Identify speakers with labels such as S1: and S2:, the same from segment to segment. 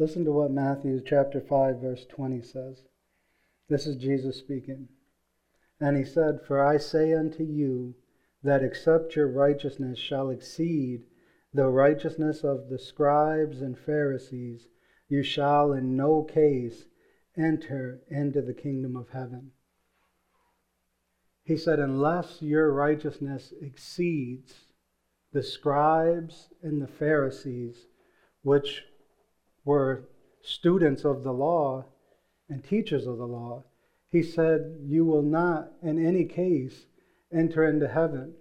S1: Listen to what Matthew chapter 5 verse 20 says. This is Jesus speaking. And he said, "For I say unto you that except your righteousness shall exceed the righteousness of the scribes and Pharisees, you shall in no case enter into the kingdom of heaven." He said, "Unless your righteousness exceeds the scribes and the Pharisees, which were students of the law and teachers of the law, he said, You will not, in any case, enter into heaven.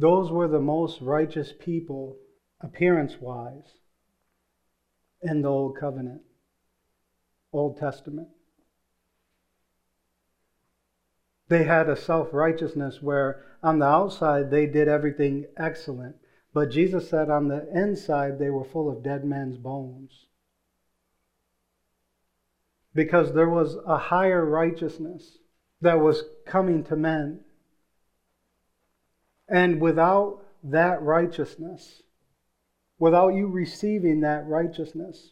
S1: Those were the most righteous people, appearance wise, in the Old Covenant, Old Testament. They had a self righteousness where on the outside they did everything excellent, but Jesus said on the inside they were full of dead men's bones. Because there was a higher righteousness that was coming to men. And without that righteousness, without you receiving that righteousness,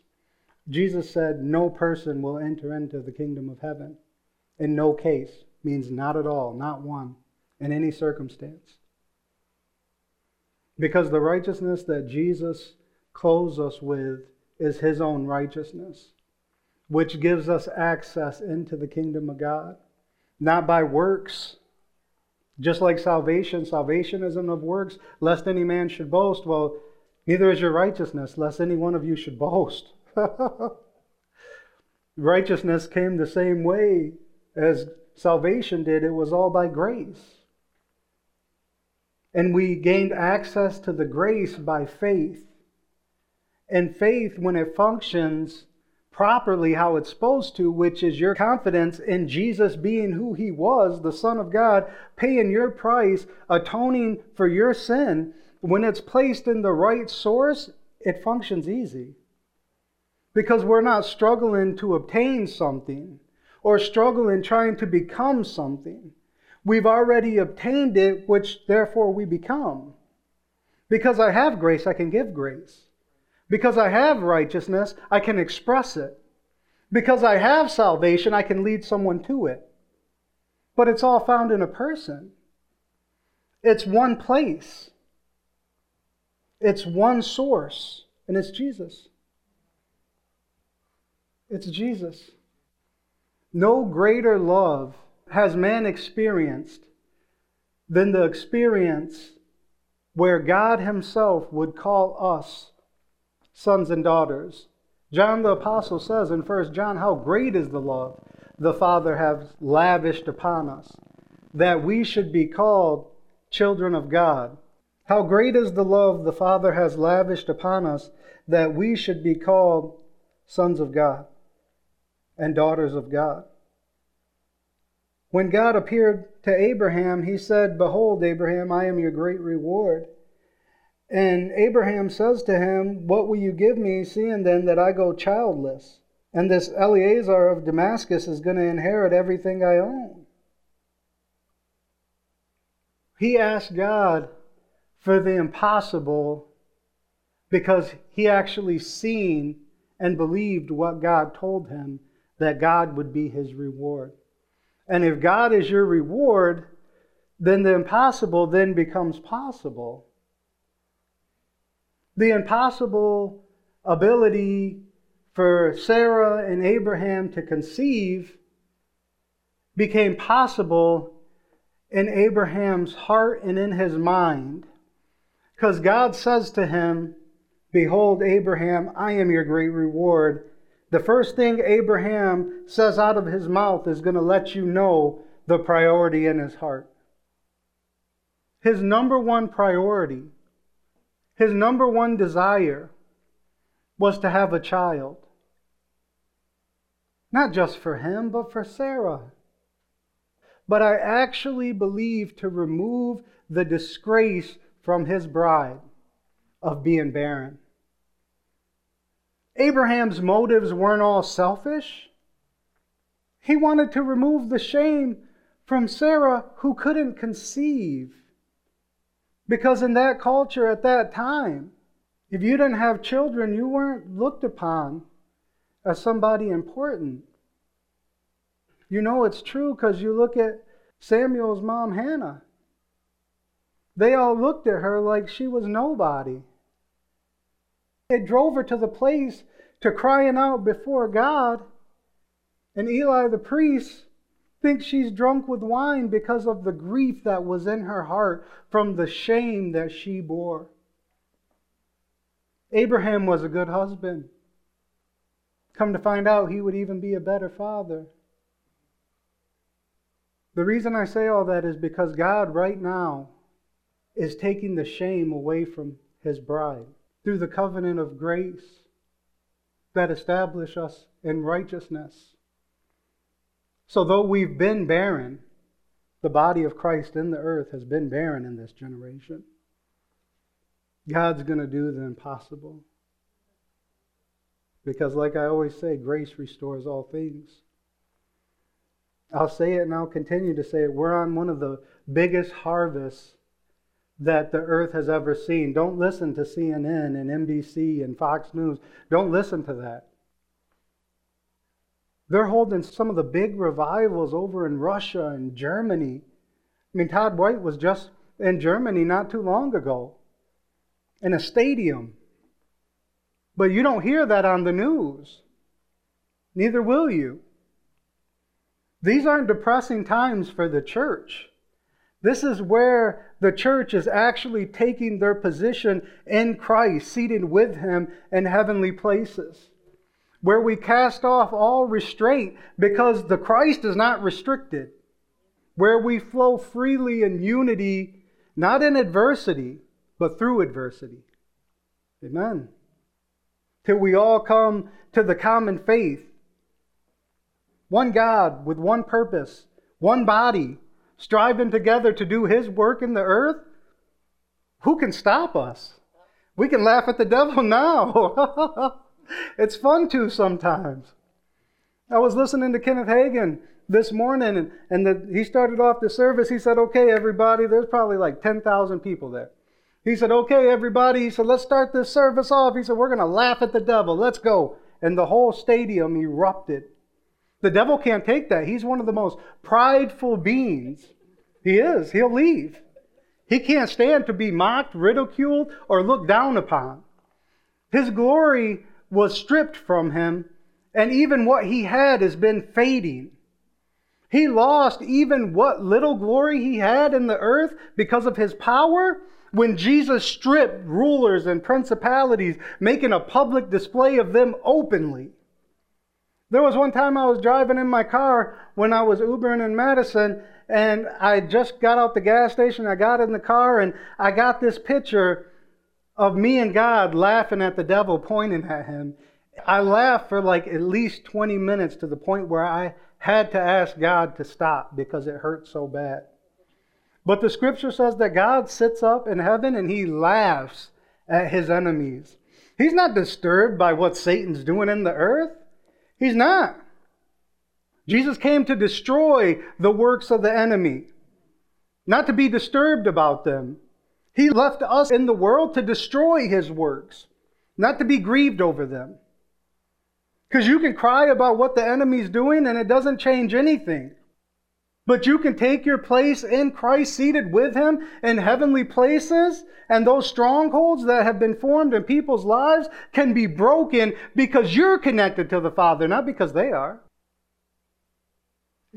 S1: Jesus said, No person will enter into the kingdom of heaven. In no case means not at all, not one, in any circumstance. Because the righteousness that Jesus clothes us with is his own righteousness, which gives us access into the kingdom of God, not by works. Just like salvation, salvation isn't of works, lest any man should boast. Well, neither is your righteousness, lest any one of you should boast. righteousness came the same way as salvation did, it was all by grace. And we gained access to the grace by faith. And faith, when it functions properly how it's supposed to, which is your confidence in Jesus being who he was, the Son of God, paying your price, atoning for your sin, when it's placed in the right source, it functions easy. Because we're not struggling to obtain something or struggling trying to become something. We've already obtained it, which therefore we become. Because I have grace, I can give grace. Because I have righteousness, I can express it. Because I have salvation, I can lead someone to it. But it's all found in a person. It's one place. It's one source, and it's Jesus. It's Jesus. No greater love has man experienced than the experience where God Himself would call us sons and daughters. John the Apostle says in 1 John, How great is the love the Father has lavished upon us, that we should be called children of God. How great is the love the Father has lavished upon us, that we should be called sons of God and daughters of God. When God appeared to Abraham, he said, Behold, Abraham, I am your great reward. And Abraham says to him, What will you give me, seeing then that I go childless? And this Eleazar of Damascus is going to inherit everything I own. He asked God for the impossible because he actually seen and believed what God told him that God would be his reward. And if God is your reward, then the impossible then becomes possible. The impossible ability for Sarah and Abraham to conceive became possible in Abraham's heart and in his mind. Because God says to him, Behold, Abraham, I am your great reward the first thing Abraham says out of his mouth is going to let you know the priority in his heart. His number one priority, his number one desire was to have a child. Not just for him, but for Sarah. But I actually believe to remove the disgrace from his bride of being barren. Abraham's motives weren't all selfish. He wanted to remove the shame from Sarah, who couldn't conceive. Because in that culture at that time, If you didn't have children, you weren't looked upon as somebody important. You know it's true because you look at Samuel's mom, Hannah. They all looked at her like she was nobody. It drove her to the place to crying out before God. And Eli the priest thinks she's drunk with wine because of the grief that was in her heart from the shame that she bore. Abraham was a good husband. Come to find out, he would even be a better father. The reason I say all that is because God, right now, is taking the shame away from his bride through the covenant of grace that establish us in righteousness. So, though we've been barren, the body of Christ in the earth has been barren in this generation. God's going to do the impossible. Because, like I always say, grace restores all things. I'll say it and I'll continue to say it. We're on one of the biggest harvests that the earth has ever seen. Don't listen to CNN and NBC and Fox News. Don't listen to that. They're holding some of the big revivals over in Russia and Germany. I mean, Todd White was just in Germany not too long ago in a stadium. But you don't hear that on the news. Neither will you. These aren't depressing times for the church. This is where the church is actually taking their position in Christ, seated with Him in heavenly places, where we cast off all restraint because the Christ is not restricted, where we flow freely in unity, not in adversity, but through adversity. Amen. Till we all come to the common faith. One God with one purpose, one body striving together to do His work in the earth, who can stop us? We can laugh at the devil now. it's fun to sometimes. I was listening to Kenneth Hagin this morning, and, and the, he started off the service. He said, Okay, everybody, there's probably like 10,000 people there. He said, Okay, everybody. He said, Let's start this service off. He said, We're going to laugh at the devil. Let's go. And the whole stadium erupted. The devil can't take that. He's one of the most prideful beings. He is. He'll leave. He can't stand to be mocked, ridiculed, or looked down upon. His glory was stripped from him, and even what he had has been fading. He lost even what little glory he had in the earth because of his power when Jesus stripped rulers and principalities, making a public display of them openly. There was one time I was driving in my car when I was Ubering in Madison, and I just got out the gas station. I got in the car, and I got this picture of me and God laughing at the devil, pointing at him. I laughed for like at least 20 minutes to the point where I had to ask God to stop because it hurt so bad. But the scripture says that God sits up in heaven and he laughs at his enemies. He's not disturbed by what Satan's doing in the earth. He's not. Jesus came to destroy the works of the enemy, not to be disturbed about them. He left us in the world to destroy his works, not to be grieved over them. Because you can cry about what the enemy's doing and it doesn't change anything. But you can take your place in Christ, seated with Him in heavenly places, and those strongholds that have been formed in people's lives can be broken because you're connected to the Father, not because they are.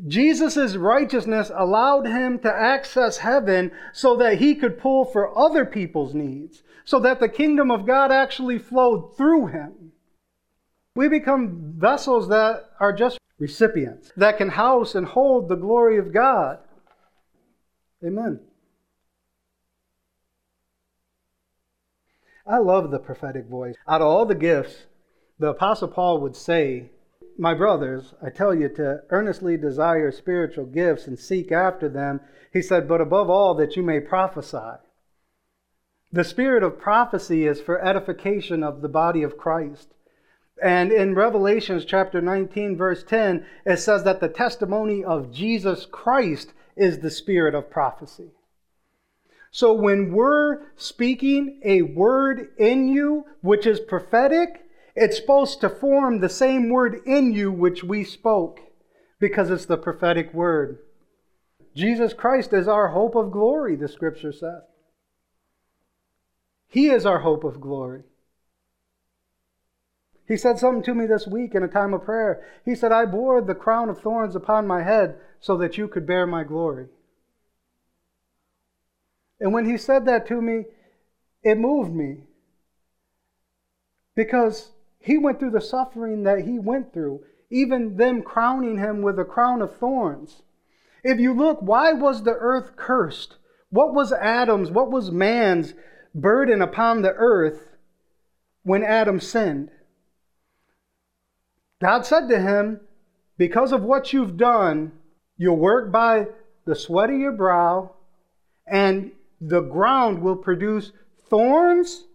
S1: Jesus' righteousness allowed him to access heaven so that he could pull for other people's needs, so that the kingdom of God actually flowed through him. We become vessels that are just recipients that can house and hold the glory of God. Amen. I love the prophetic voice. Out of all the gifts, the Apostle Paul would say, My brothers, I tell you to earnestly desire spiritual gifts and seek after them. He said, But above all, that you may prophesy. The spirit of prophecy is for edification of the body of Christ. And in Revelations chapter 19, verse 10, it says that the testimony of Jesus Christ is the spirit of prophecy. So when we're speaking a word in you, which is prophetic, it's supposed to form the same word in you which we spoke because it's the prophetic word. Jesus Christ is our hope of glory, the scripture says. He is our hope of glory. He said something to me this week in a time of prayer. He said, I bore the crown of thorns upon my head so that you could bear my glory. And when he said that to me, it moved me. Because he went through the suffering that he went through, even them crowning him with a crown of thorns. If you look, why was the earth cursed? What was Adam's, what was man's burden upon the earth when Adam sinned? God said to him, Because of what you've done, you'll work by the sweat of your brow, and the ground will produce thorns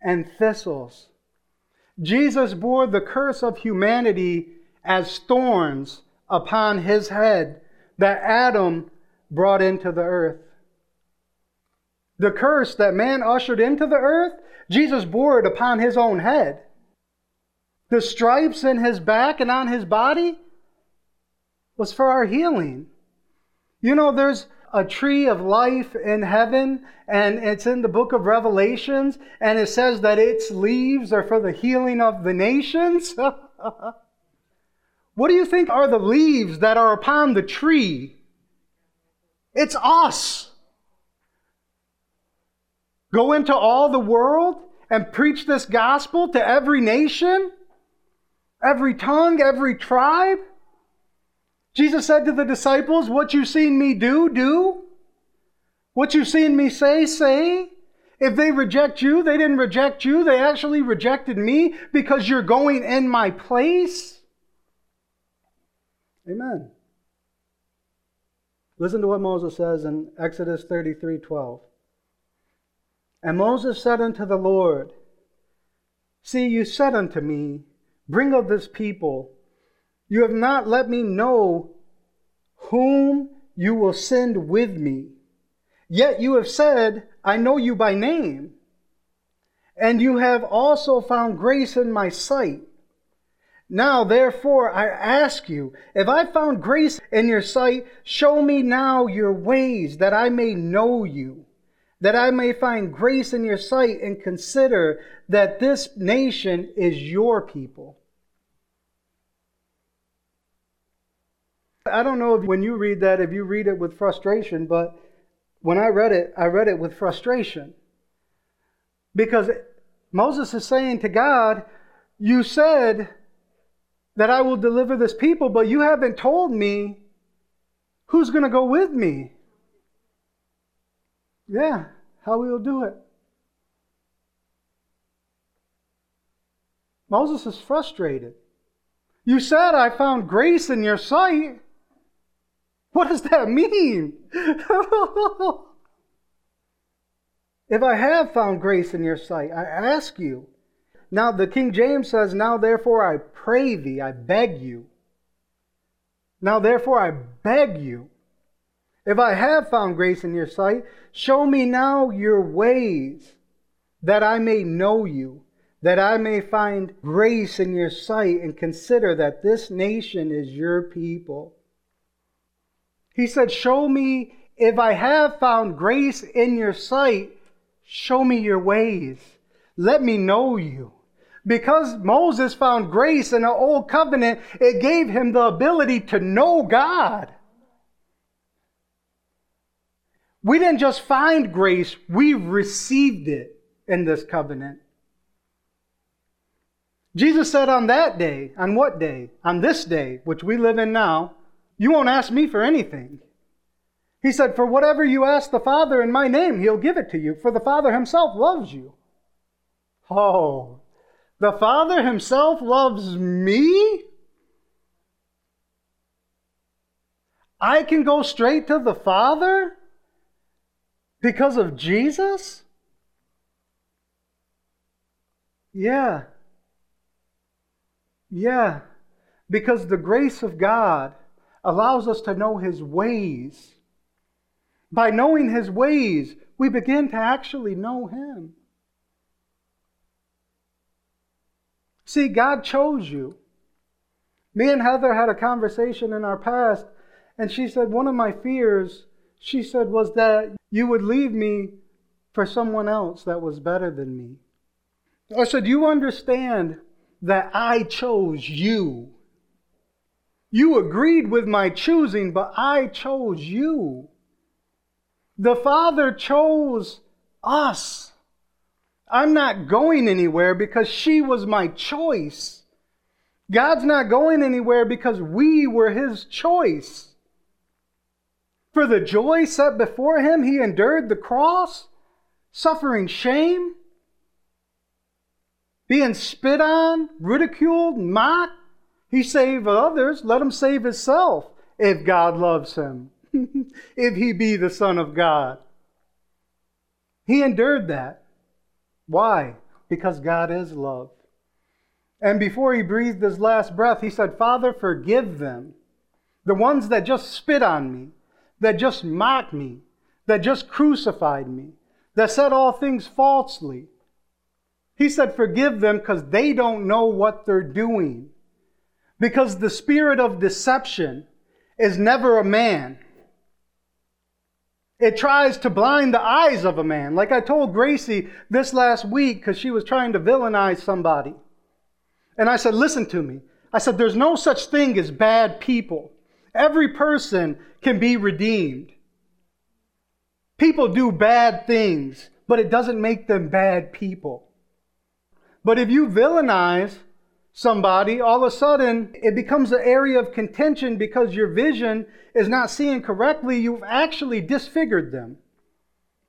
S1: and thistles. Jesus bore the curse of humanity as thorns upon his head that Adam brought into the earth. The curse that man ushered into the earth, Jesus bore it upon his own head. The stripes in his back and on his body was for our healing. You know, there's a tree of life in heaven, and it's in the book of Revelations, and it says that its leaves are for the healing of the nations. what do you think are the leaves that are upon the tree? It's us. Go into all the world and preach this gospel to every nation, every tongue, every tribe. Jesus said to the disciples, What you've seen me do, do. What you've seen me say, say. If they reject you, they didn't reject you. They actually rejected me because you're going in my place. Amen. Listen to what Moses says in Exodus 33 12. And Moses said unto the Lord, See, you said unto me, Bring of this people you have not let me know whom you will send with me. Yet you have said, I know you by name. And you have also found grace in my sight. Now, therefore, I ask you, if I found grace in your sight, show me now your ways, that I may know you, that I may find grace in your sight, and consider that this nation is your people. I don't know if when you read that, if you read it with frustration, but when I read it, I read it with frustration. Because Moses is saying to God, You said that I will deliver this people, but you haven't told me who's going to go with me. Yeah, how we will do it. Moses is frustrated. You said, I found grace in your sight. What does that mean? if I have found grace in your sight, I ask you. Now, the King James says, Now therefore I pray thee, I beg you. Now therefore I beg you. If I have found grace in your sight, show me now your ways, that I may know you, that I may find grace in your sight, and consider that this nation is your people. He said, Show me if I have found grace in your sight, show me your ways. Let me know you. Because Moses found grace in the old covenant, it gave him the ability to know God. We didn't just find grace, we received it in this covenant. Jesus said on that day, on what day? On this day, which we live in now, you won't ask me for anything. He said, For whatever you ask the Father in my name, he'll give it to you, for the Father himself loves you. Oh, the Father himself loves me? I can go straight to the Father because of Jesus? Yeah. Yeah. Because the grace of God allows us to know His ways. By knowing His ways, we begin to actually know Him. See, God chose you. Me and Heather had a conversation in our past, and she said, One of my fears, she said, was that you would leave me for someone else that was better than me. I said, You understand that I chose you. You agreed with my choosing, but I chose you. The Father chose us. I'm not going anywhere because she was my choice. God's not going anywhere because we were his choice. For the joy set before him, he endured the cross, suffering shame, being spit on, ridiculed, mocked. He saved others, let him save himself if God loves him, if he be the Son of God. He endured that. Why? Because God is love. And before he breathed his last breath, he said, Father, forgive them. The ones that just spit on me, that just mocked me, that just crucified me, that said all things falsely. He said, Forgive them because they don't know what they're doing. Because the spirit of deception is never a man. It tries to blind the eyes of a man. Like I told Gracie this last week because she was trying to villainize somebody. And I said, Listen to me. I said, There's no such thing as bad people. Every person can be redeemed. People do bad things, but it doesn't make them bad people. But if you villainize somebody, all of a sudden it becomes an area of contention because your vision is not seeing correctly. You've actually disfigured them,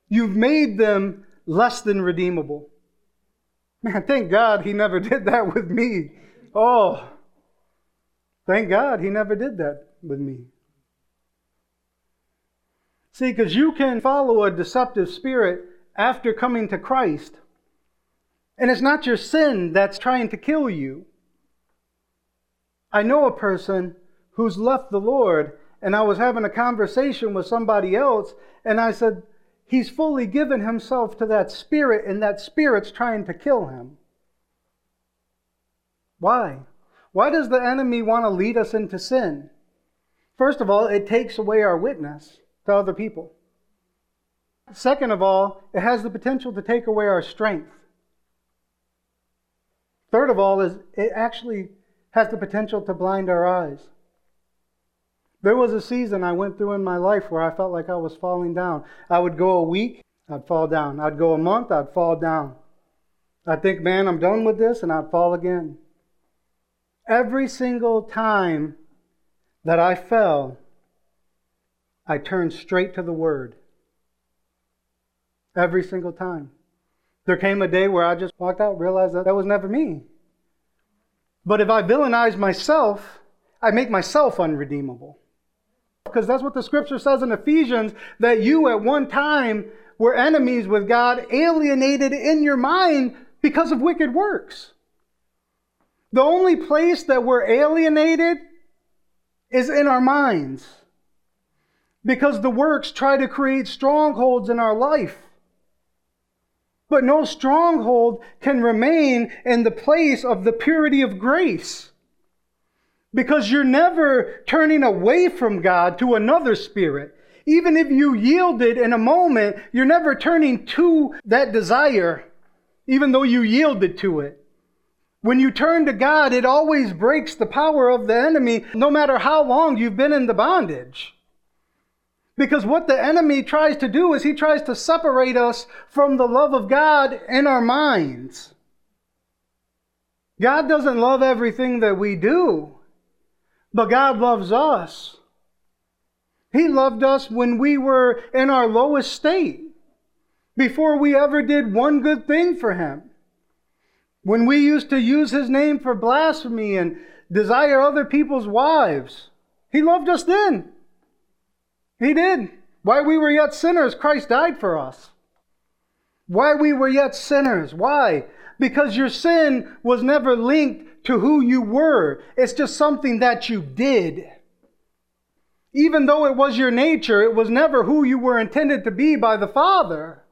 S1: you've made them less than redeemable. Man, thank God he never did that with me. Oh, thank God he never did that with me. See, because you can follow a deceptive spirit after coming to Christ. And it's not your sin that's trying to kill you. I know a person who's left the Lord, and I was having a conversation with somebody else, and I said, He's fully given himself to that spirit, and that spirit's trying to kill him. Why? Why does the enemy want to lead us into sin? First of all, it takes away our witness to other people. Second of all, it has the potential to take away our strength. Third of all, is it actually has the potential to blind our eyes. There was a season I went through in my life where I felt like I was falling down. I would go a week, I'd fall down. I'd go a month, I'd fall down. I'd think, man, I'm done with this, and I'd fall again. Every single time that I fell, I turned straight to the Word. Every single time. There came a day where I just walked out, realized that that was never me. But if I villainize myself, I make myself unredeemable. Because that's what the scripture says in Ephesians that you at one time were enemies with God, alienated in your mind because of wicked works. The only place that we're alienated is in our minds. Because the works try to create strongholds in our life. But no stronghold can remain in the place of the purity of grace. Because you're never turning away from God to another spirit. Even if you yielded in a moment, you're never turning to that desire, even though you yielded to it. When you turn to God, it always breaks the power of the enemy, no matter how long you've been in the bondage. Because what the enemy tries to do is he tries to separate us from the love of God in our minds. God doesn't love everything that we do, but God loves us. He loved us when we were in our lowest state, before we ever did one good thing for Him. When we used to use His name for blasphemy and desire other people's wives, He loved us then. He did. While we were yet sinners, Christ died for us. While we were yet sinners. Why? Because your sin was never linked to who you were. It's just something that you did. Even though it was your nature, it was never who you were intended to be by the Father.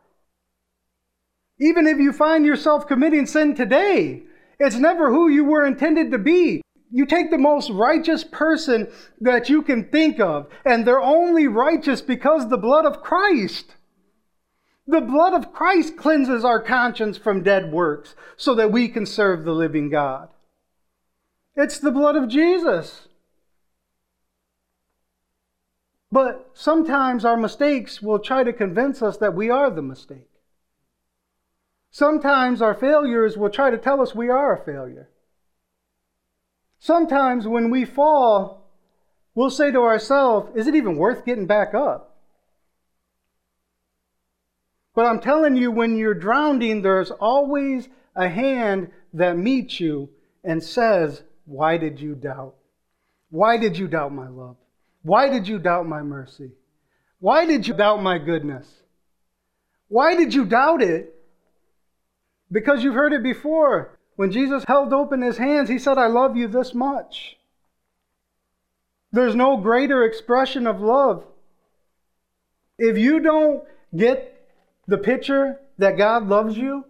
S1: Even if you find yourself committing sin today, it's never who you were intended to be. You take the most righteous person that you can think of, and they're only righteous because the blood of Christ. The blood of Christ cleanses our conscience from dead works so that we can serve the living God. It's the blood of Jesus. But sometimes our mistakes will try to convince us that we are the mistake. Sometimes our failures will try to tell us we are a failure. Sometimes when we fall, we'll say to ourselves, is it even worth getting back up? But I'm telling you, when you're drowning, there's always a hand that meets you and says, Why did you doubt? Why did you doubt my love? Why did you doubt my mercy? Why did you doubt my goodness? Why did you doubt it? Because you've heard it before. When Jesus held open his hands, he said, I love you this much. There's no greater expression of love. If you don't get the picture that God loves you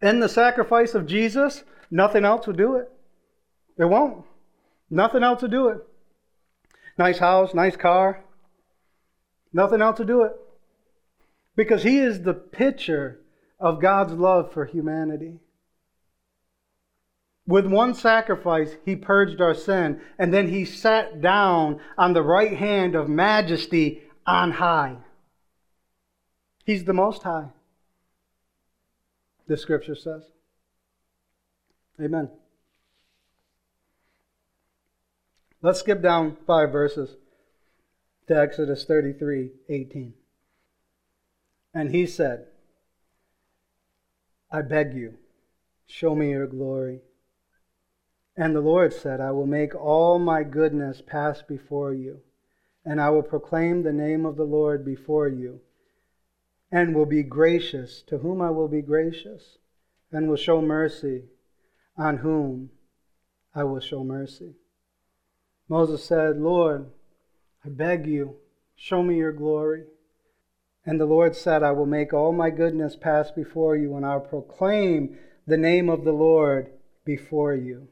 S1: and the sacrifice of Jesus, nothing else will do it. It won't. Nothing else will do it. Nice house, nice car. Nothing else will do it. Because He is the picture of God's love for humanity. With one sacrifice, He purged our sin, and then He sat down on the right hand of majesty on high. He's the Most High, the scripture says. Amen. Let's skip down five verses to Exodus 33 18. And he said, I beg you, show me your glory. And the Lord said, I will make all my goodness pass before you, and I will proclaim the name of the Lord before you and will be gracious to whom I will be gracious, and will show mercy on whom I will show mercy. Moses said, Lord, I beg you, show me your glory. And the Lord said, I will make all my goodness pass before you, and I'll proclaim the name of the Lord before you.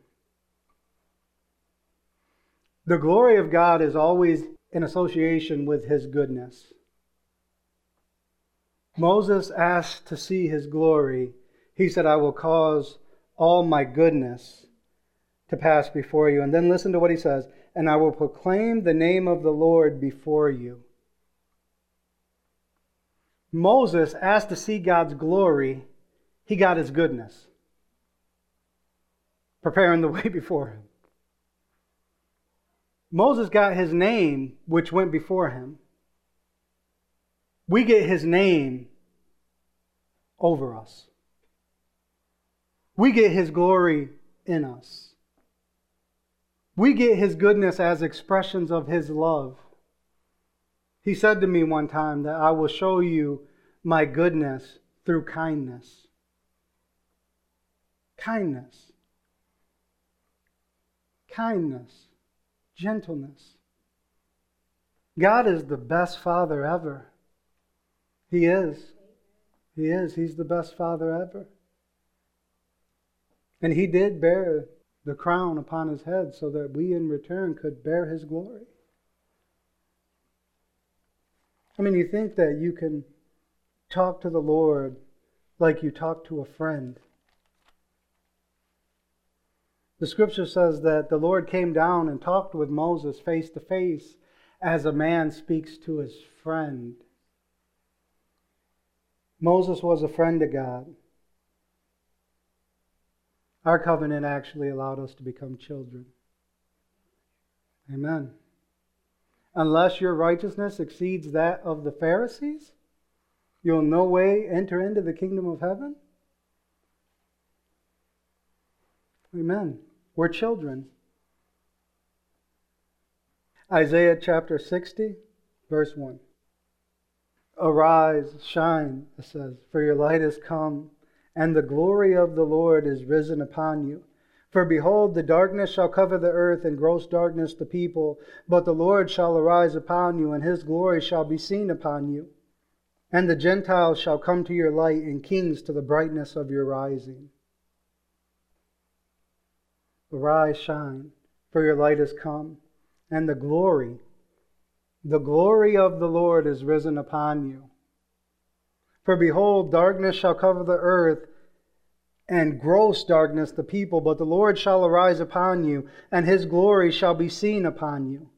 S1: The glory of God is always in association with his goodness. Moses asked to see his glory. He said, I will cause all my goodness to pass before you. And then listen to what he says, and I will proclaim the name of the Lord before you. Moses asked to see God's glory, he got his goodness, preparing the way before him. Moses got his name, which went before him we get his name over us. We get his glory in us. We get his goodness as expressions of his love. He said to me one time that I will show you my goodness through kindness. Kindness. Kindness. Gentleness. God is the best Father ever. He is. He is. He's the best father ever. And he did bear the crown upon his head so that we in return could bear his glory. I mean, you think that you can talk to the Lord like you talk to a friend. The scripture says that the Lord came down and talked with Moses face to face as a man speaks to his friend. Moses was a friend of God. Our covenant actually allowed us to become children. Amen. Unless your righteousness exceeds that of the Pharisees, you'll no way enter into the kingdom of heaven. Amen. We're children. Isaiah chapter 60, verse 1. Arise, shine, it says, for your light has come, and the glory of the Lord is risen upon you. For behold, the darkness shall cover the earth, and gross darkness the people. But the Lord shall arise upon you, and his glory shall be seen upon you. And the Gentiles shall come to your light, and kings to the brightness of your rising. Arise, shine, for your light is come, and the glory, the glory of the Lord is risen upon you. For behold, darkness shall cover the earth, and gross darkness the people, but the Lord shall arise upon you, and his glory shall be seen upon you.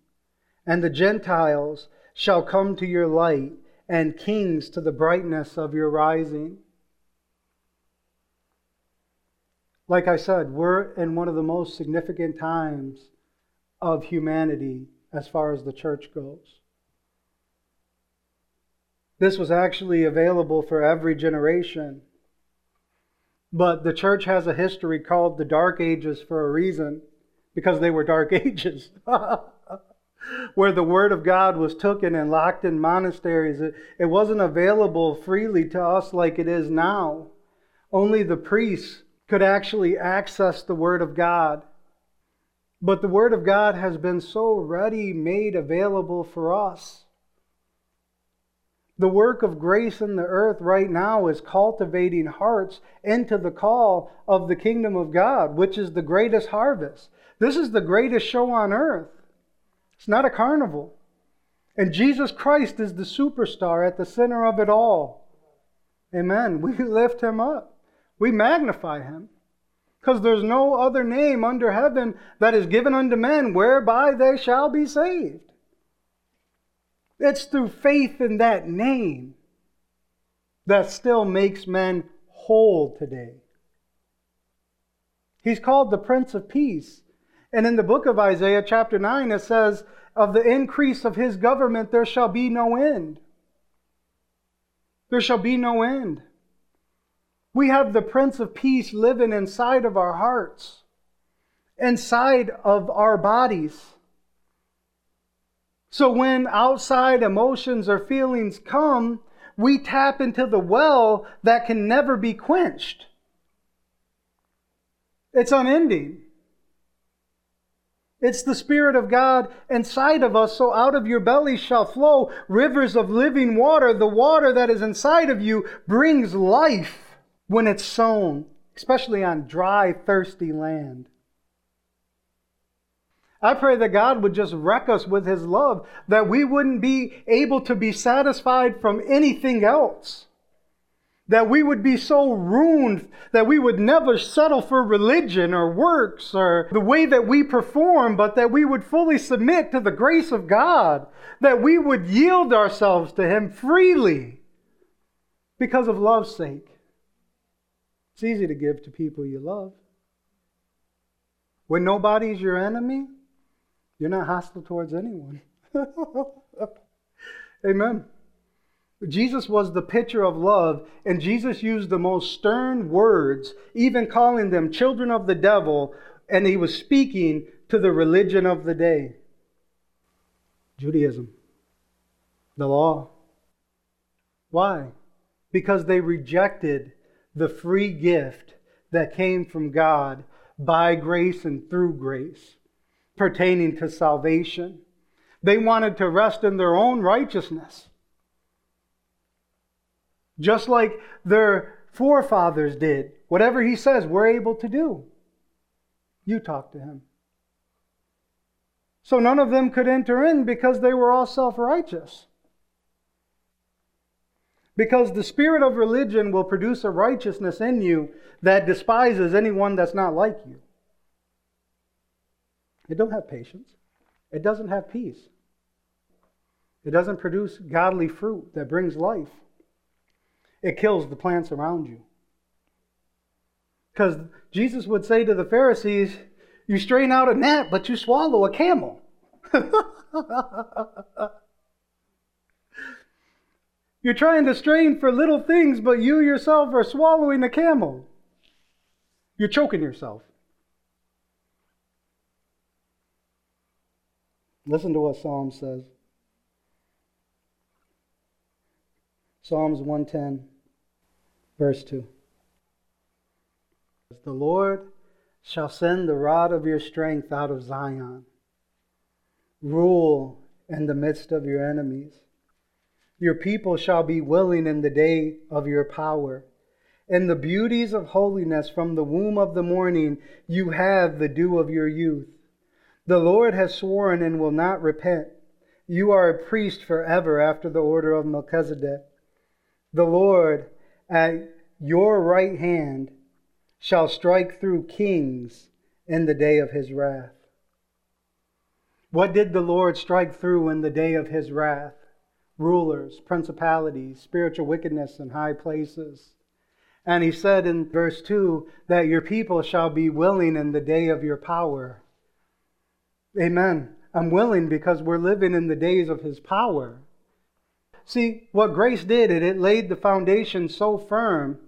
S1: And the Gentiles shall come to your light, and kings to the brightness of your rising. Like I said, we're in one of the most significant times of humanity as far as the church goes. This was actually available for every generation. But the church has a history called the Dark Ages for a reason, because they were dark ages. Where the Word of God was taken and locked in monasteries. It, it wasn't available freely to us like it is now. Only the priests could actually access the Word of God. But the Word of God has been so ready made available for us. The work of grace in the earth right now is cultivating hearts into the call of the kingdom of God, which is the greatest harvest. This is the greatest show on earth. It's not a carnival. And Jesus Christ is the superstar at the center of it all. Amen. We lift him up, we magnify him. Because there's no other name under heaven that is given unto men whereby they shall be saved. It's through faith in that name that still makes men whole today. He's called the Prince of Peace. And in the book of Isaiah, chapter 9, it says, Of the increase of his government there shall be no end. There shall be no end. We have the Prince of Peace living inside of our hearts, inside of our bodies. So when outside emotions or feelings come, we tap into the well that can never be quenched. It's unending. It's the Spirit of God inside of us, so out of your belly shall flow rivers of living water. The water that is inside of you brings life when it's sown, especially on dry, thirsty land. I pray that God would just wreck us with His love, that we wouldn't be able to be satisfied from anything else. That we would be so ruined that we would never settle for religion or works or the way that we perform, but that we would fully submit to the grace of God. That we would yield ourselves to Him freely because of love's sake. It's easy to give to people you love. When nobody's your enemy, you're not hostile towards anyone. Amen. Jesus was the picture of love, and Jesus used the most stern words, even calling them children of the devil, and he was speaking to the religion of the day Judaism, the law. Why? Because they rejected the free gift that came from God by grace and through grace pertaining to salvation. They wanted to rest in their own righteousness. Just like their forefathers did. Whatever he says, we're able to do. You talk to him. So none of them could enter in because they were all self righteous. Because the spirit of religion will produce a righteousness in you that despises anyone that's not like you. It don't have patience. It doesn't have peace. It doesn't produce godly fruit that brings life. It kills the plants around you. Because Jesus would say to the Pharisees, You strain out a gnat, but you swallow a camel. You're trying to strain for little things, but you yourself are swallowing a camel. You're choking yourself. Listen to what Psalm says. Psalms 110, verse 2. The Lord shall send the rod of your strength out of Zion. Rule in the midst of your enemies. Your people shall be willing in the day of your power. In the beauties of holiness from the womb of the morning, you have the dew of your youth. The Lord has sworn and will not repent. You are a priest forever after the order of Melchizedek. The Lord at your right hand shall strike through kings in the day of his wrath. What did the Lord strike through in the day of his wrath? Rulers, principalities, spiritual wickedness in high places. And he said in verse 2 that your people shall be willing in the day of your power. Amen. I'm willing because we're living in the days of his power. See, what grace did, it, it laid the foundation so firm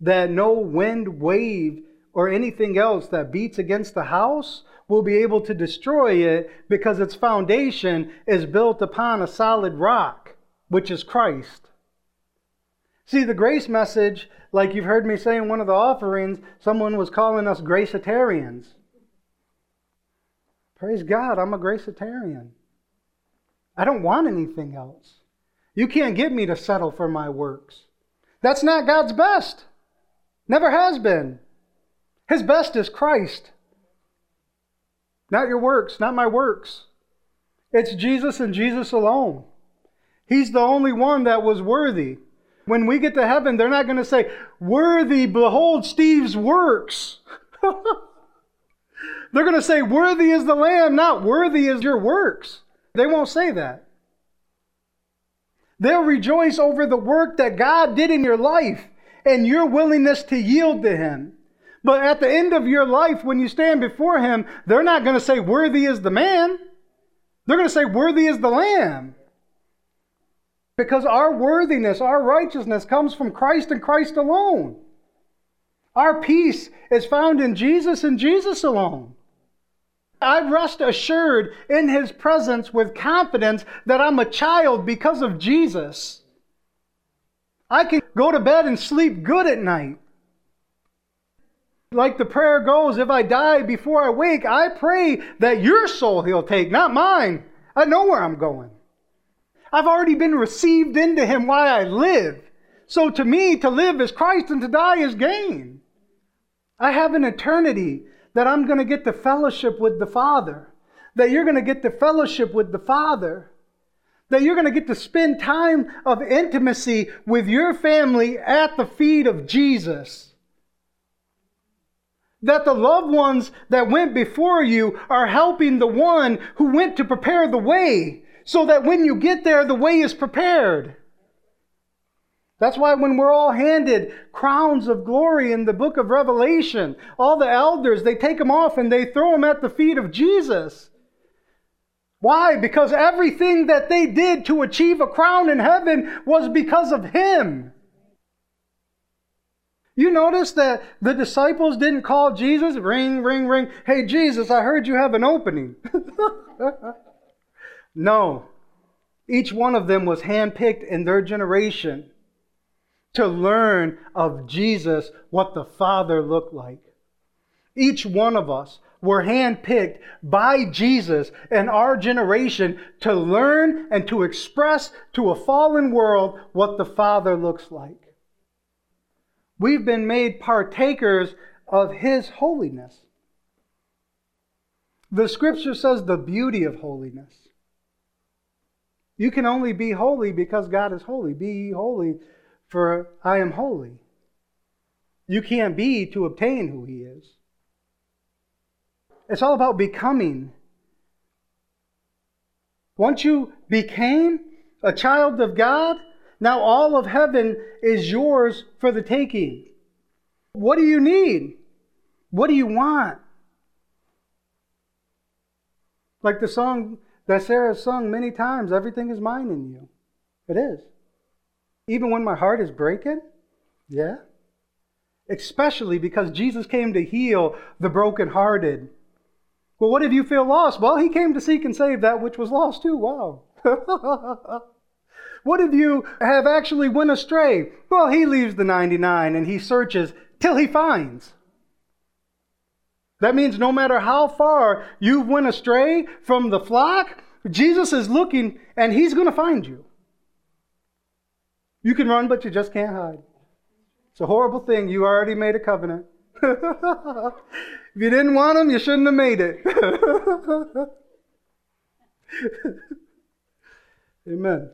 S1: that no wind, wave, or anything else that beats against the house will be able to destroy it because its foundation is built upon a solid rock which is Christ. See, the grace message, like you've heard me say in one of the offerings, someone was calling us gracitarians. Praise God, I'm a gracitarian. I don't want anything else. You can't get me to settle for my works. That's not God's best. Never has been. His best is Christ. Not your works, not my works. It's Jesus and Jesus alone. He's the only one that was worthy. When we get to heaven, they're not going to say, Worthy, behold Steve's works. they're going to say, Worthy is the Lamb, not worthy is your works. They won't say that. They'll rejoice over the work that God did in your life and your willingness to yield to Him. But at the end of your life, when you stand before Him, they're not going to say, Worthy is the man. They're going to say, Worthy is the Lamb. Because our worthiness, our righteousness comes from Christ and Christ alone. Our peace is found in Jesus and Jesus alone. I rest assured in his presence with confidence that I'm a child because of Jesus. I can go to bed and sleep good at night. Like the prayer goes, if I die before I wake, I pray that your soul he'll take, not mine. I know where I'm going. I've already been received into him while I live. So to me, to live is Christ and to die is gain. I have an eternity that I'm going to get the fellowship with the Father, that you're going to get the fellowship with the Father, that you're going to get to spend time of intimacy with your family at the feet of Jesus. That the loved ones that went before you are helping the one who went to prepare the way so that when you get there, the way is prepared. That's why when we're all handed crowns of glory in the book of Revelation, all the elders, they take them off and they throw them at the feet of Jesus. Why? Because everything that they did to achieve a crown in heaven was because of Him. You notice that the disciples didn't call Jesus, ring, ring, ring. Hey, Jesus, I heard you have an opening. No. Each one of them was handpicked in their generation to learn of Jesus what the Father looked like. Each one of us were handpicked by Jesus in our generation to learn and to express to a fallen world what the Father looks like. We've been made partakers of His holiness. The scripture says the beauty of holiness. You can only be holy because God is holy. Be holy, for I am holy. You can't be to obtain who He is. It's all about becoming. Once you became a child of God, now all of heaven is yours for the taking. What do you need? What do you want? Like the song that Sarah sung many times, everything is mine in you. It is. Even when my heart is breaking, yeah. Especially because Jesus came to heal the brokenhearted. Well, what if you feel lost? Well, he came to seek and save that which was lost too. Wow. what if you have actually went astray? Well, he leaves the 99 and he searches till he finds. That means no matter how far you've went astray from the flock, Jesus is looking and he's going to find you. You can run, but you just can't hide. It's a horrible thing. You already made a covenant. if you didn't want him, you shouldn't have made it. Amen.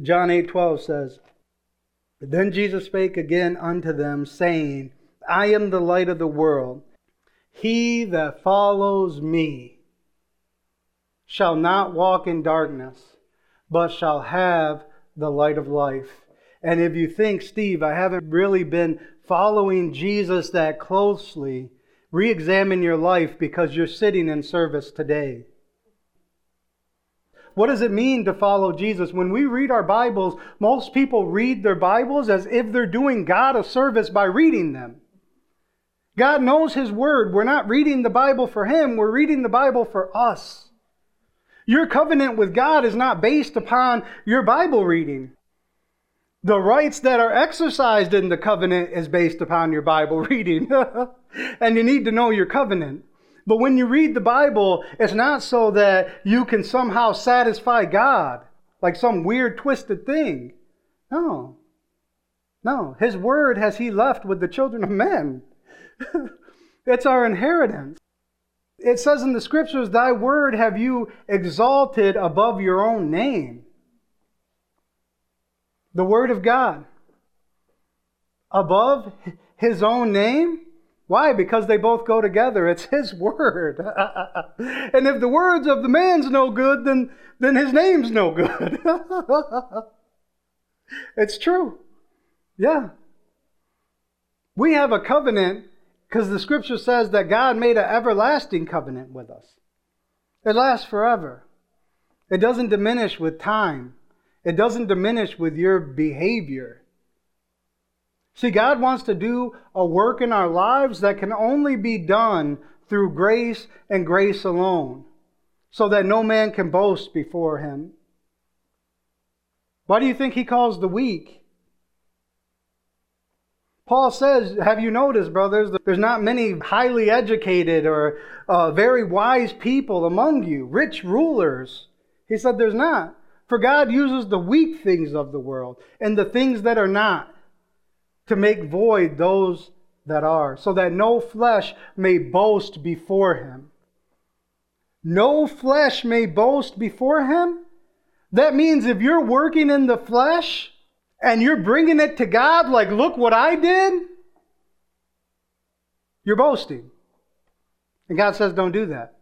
S1: John 8 12 says, Then Jesus spake again unto them, saying, I am the light of the world. He that follows me shall not walk in darkness, but shall have the light of life. And if you think, Steve, I haven't really been following Jesus that closely, re examine your life because you're sitting in service today. What does it mean to follow Jesus? When we read our Bibles, most people read their Bibles as if they're doing God a service by reading them. God knows His Word. We're not reading the Bible for Him, we're reading the Bible for us. Your covenant with God is not based upon your Bible reading. The rights that are exercised in the covenant is based upon your Bible reading. and you need to know your covenant. But when you read the Bible, it's not so that you can somehow satisfy God, like some weird, twisted thing. No. No. His word has He left with the children of men. it's our inheritance. It says in the scriptures, Thy word have you exalted above your own name. The word of God. Above His own name? Why? Because they both go together. It's his word. and if the words of the man's no good, then, then his name's no good. it's true. Yeah. We have a covenant because the scripture says that God made an everlasting covenant with us. It lasts forever. It doesn't diminish with time. It doesn't diminish with your behavior. See, God wants to do a work in our lives that can only be done through grace and grace alone, so that no man can boast before him. Why do you think he calls the weak? Paul says, Have you noticed, brothers, there's not many highly educated or uh, very wise people among you, rich rulers? He said, There's not. For God uses the weak things of the world and the things that are not to make void those that are, so that no flesh may boast before him. No flesh may boast before him? That means if you're working in the flesh and you're bringing it to God, like, look what I did, you're boasting. And God says, don't do that.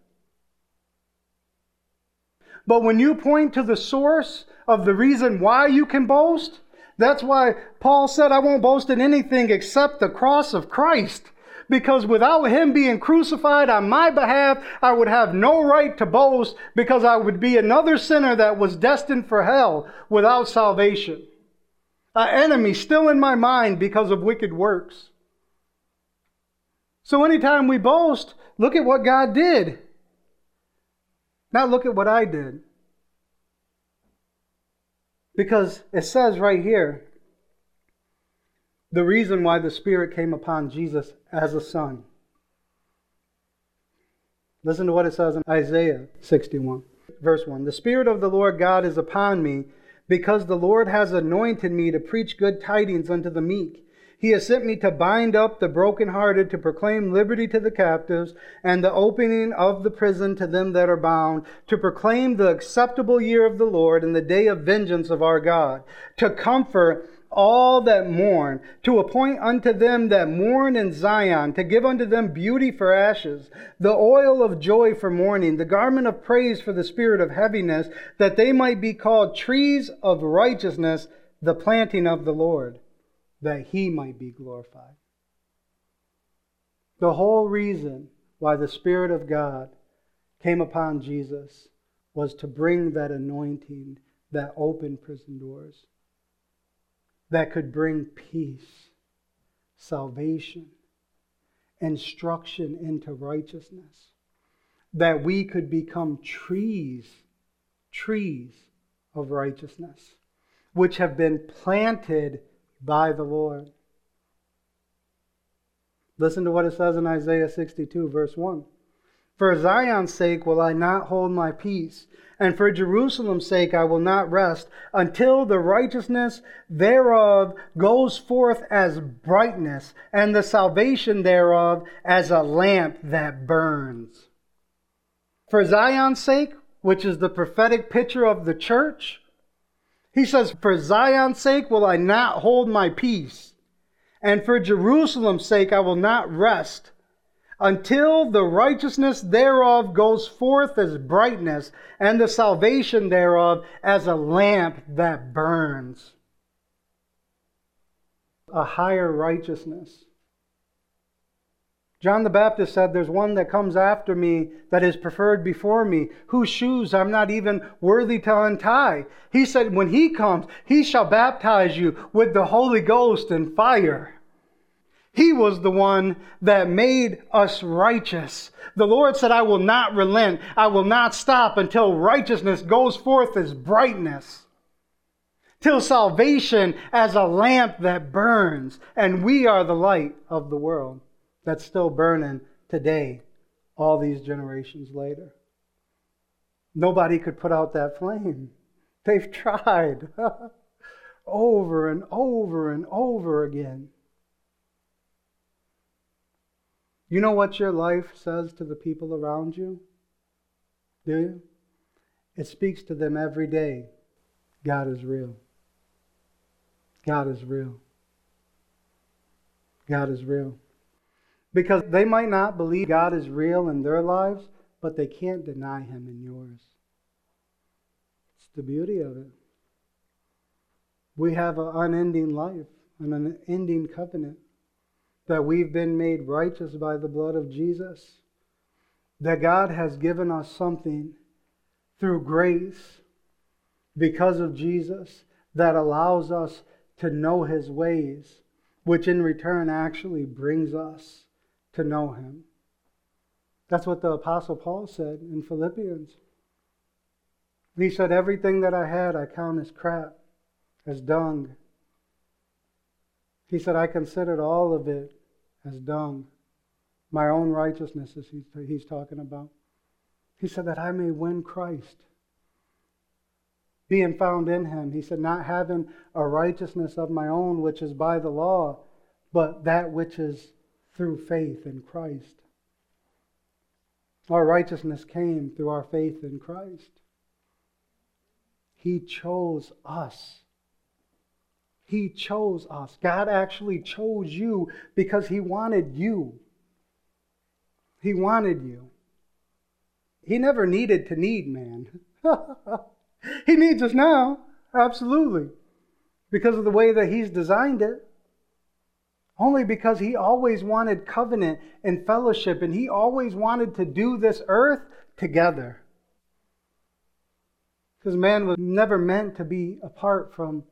S1: But when you point to the source of the reason why you can boast, that's why Paul said, I won't boast in anything except the cross of Christ. Because without him being crucified on my behalf, I would have no right to boast because I would be another sinner that was destined for hell without salvation. An enemy still in my mind because of wicked works. So anytime we boast, look at what God did. Not look at what I did. Because it says right here the reason why the Spirit came upon Jesus as a son. Listen to what it says in Isaiah 61, verse 1. The Spirit of the Lord God is upon me, because the Lord has anointed me to preach good tidings unto the meek. He has sent me to bind up the brokenhearted, to proclaim liberty to the captives, and the opening of the prison to them that are bound, to proclaim the acceptable year of the Lord and the day of vengeance of our God, to comfort all that mourn, to appoint unto them that mourn in Zion, to give unto them beauty for ashes, the oil of joy for mourning, the garment of praise for the spirit of heaviness, that they might be called trees of righteousness, the planting of the Lord that he might be glorified. The whole reason why the Spirit of God came upon Jesus was to bring that anointing that opened prison doors, that could bring peace, salvation, instruction into righteousness, that we could become trees, trees of righteousness, which have been planted by the Lord. Listen to what it says in Isaiah 62, verse 1. For Zion's sake will I not hold my peace, and for Jerusalem's sake I will not rest, until the righteousness thereof goes forth as brightness, and the salvation thereof as a lamp that burns. For Zion's sake, which is the prophetic picture of the church, he says, For Zion's sake will I not hold my peace, and for Jerusalem's sake I will not rest until the righteousness thereof goes forth as brightness, and the salvation thereof as a lamp that burns. A higher righteousness. John the Baptist said, There's one that comes after me that is preferred before me, whose shoes I'm not even worthy to untie. He said, When he comes, he shall baptize you with the Holy Ghost and fire. He was the one that made us righteous. The Lord said, I will not relent. I will not stop until righteousness goes forth as brightness, till salvation as a lamp that burns. And we are the light of the world that's still burning today, all these generations later. Nobody could put out that flame. They've tried over and over and over again. You know what your life says to the people around you? Do you? It speaks to them every day. God is real. God is real. God is real. Because they might not believe God is real in their lives, but they can't deny Him in yours. It's the beauty of it. We have an unending life, an unending covenant that we've been made righteous by the blood of Jesus, that God has given us something through grace because of Jesus that allows us to know his ways, which in return actually brings us to know him. That's what the Apostle Paul said in Philippians. He said, Everything that I had I count as crap, as dung. He said, I considered all of it as dung. My own righteousness, as he's talking about. He said that I may win Christ. Being found in him. He said, not having a righteousness of my own, which is by the law, but that which is through faith in Christ. Our righteousness came through our faith in Christ. He chose us he chose us. God actually chose you because He wanted you. He wanted you. He never needed to need man. he needs us now, absolutely, because of the way that He's designed it. Only because He always wanted covenant and fellowship, and He always wanted to do this earth together. Because man was never meant to be apart from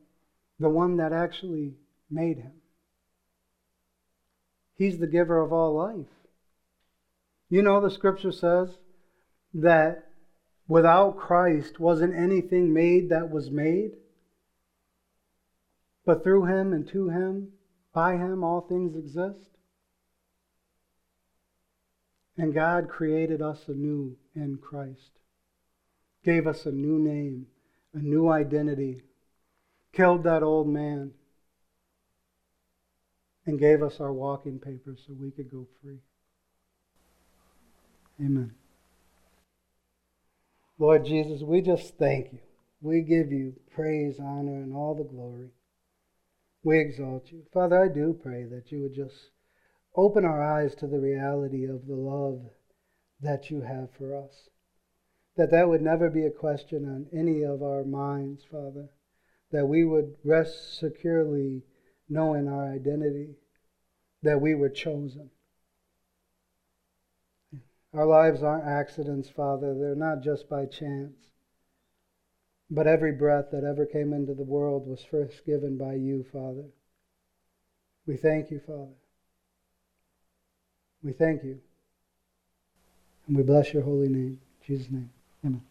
S1: the one that actually made him. He's the giver of all life. You know, the scripture says that without Christ wasn't anything made that was made, but through him and to him, by him, all things exist. And God created us anew in Christ, gave us a new name, a new identity, killed that old man, and gave us our walking papers so we could go free. Amen. Lord Jesus, we just thank you. We give you praise, honor, and all the glory. We exalt you. Father, I do pray that you would just open our eyes to the reality of the love that you have for us. That that would never be a question on any of our minds, Father that we would rest securely knowing our identity, that we were chosen. Our lives aren't accidents, Father. They're not just by chance. But every breath that ever came into the world was first given by you, Father. We thank you, Father. We thank you. And we bless your holy name. In Jesus' name. Amen.